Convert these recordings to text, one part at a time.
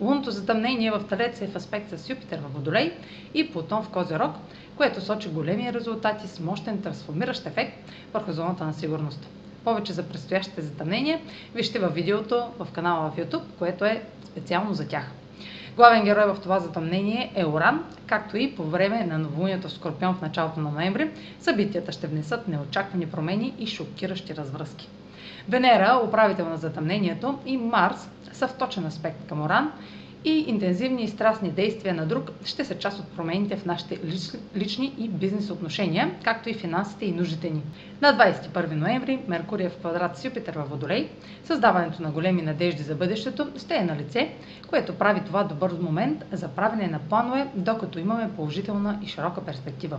Лунното затъмнение в Талец е в аспект с Юпитер в Водолей и Плутон в Козерог, което сочи големи резултати с мощен трансформиращ ефект върху зоната на сигурност. Повече за предстоящите затъмнения вижте във видеото в канала в YouTube, което е специално за тях. Главен герой в това затъмнение е Оран, както и по време на новолунието в Скорпион в началото на ноември, събитията ще внесат неочаквани промени и шокиращи развръзки. Венера, управител на затъмнението, и Марс са в точен аспект към Оран и интензивни и страстни действия на друг ще са част от промените в нашите лични и бизнес отношения, както и финансите и нуждите ни. На 21 ноември Меркурий е в квадрат с Юпитер във Водолей. Създаването на големи надежди за бъдещето ще е на лице, което прави това добър момент за правене на планове, докато имаме положителна и широка перспектива.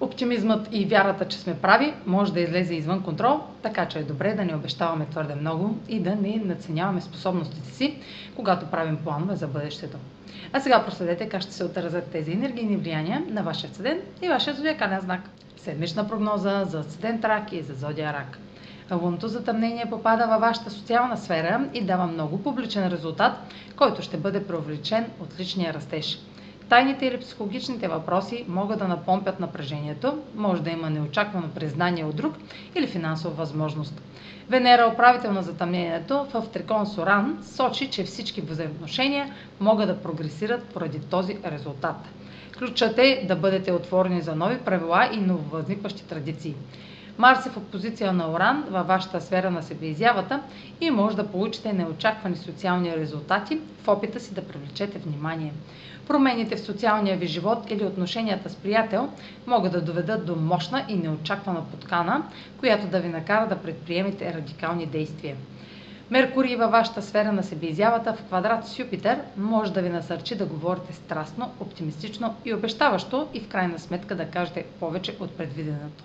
Оптимизмът и вярата, че сме прави, може да излезе извън контрол, така че е добре да не обещаваме твърде много и да не наценяваме способностите си, когато правим планове за бъдещето. А сега проследете как ще се отразят тези енергийни влияния на вашия седент и вашия зодиакален знак. Седмична прогноза за седент рак и за зодия рак. Лунното затъмнение попада във вашата социална сфера и дава много публичен резултат, който ще бъде привлечен от личния растеж. Тайните или психологичните въпроси могат да напомпят напрежението, може да има неочаквано признание от друг или финансова възможност. Венера, управител на затъмнението в Трикон Соран, сочи, че всички взаимоотношения могат да прогресират поради този резултат. Ключът е да бъдете отворени за нови правила и нововъзникващи традиции. Марс е в опозиция на Оран във вашата сфера на себеизявата и може да получите неочаквани социални резултати в опита си да привлечете внимание. Промените в социалния ви живот или отношенията с приятел могат да доведат до мощна и неочаквана подкана, която да ви накара да предприемете радикални действия. Меркурий във вашата сфера на себеизявата в квадрат с Юпитер може да ви насърчи да говорите страстно, оптимистично и обещаващо и в крайна сметка да кажете повече от предвиденото.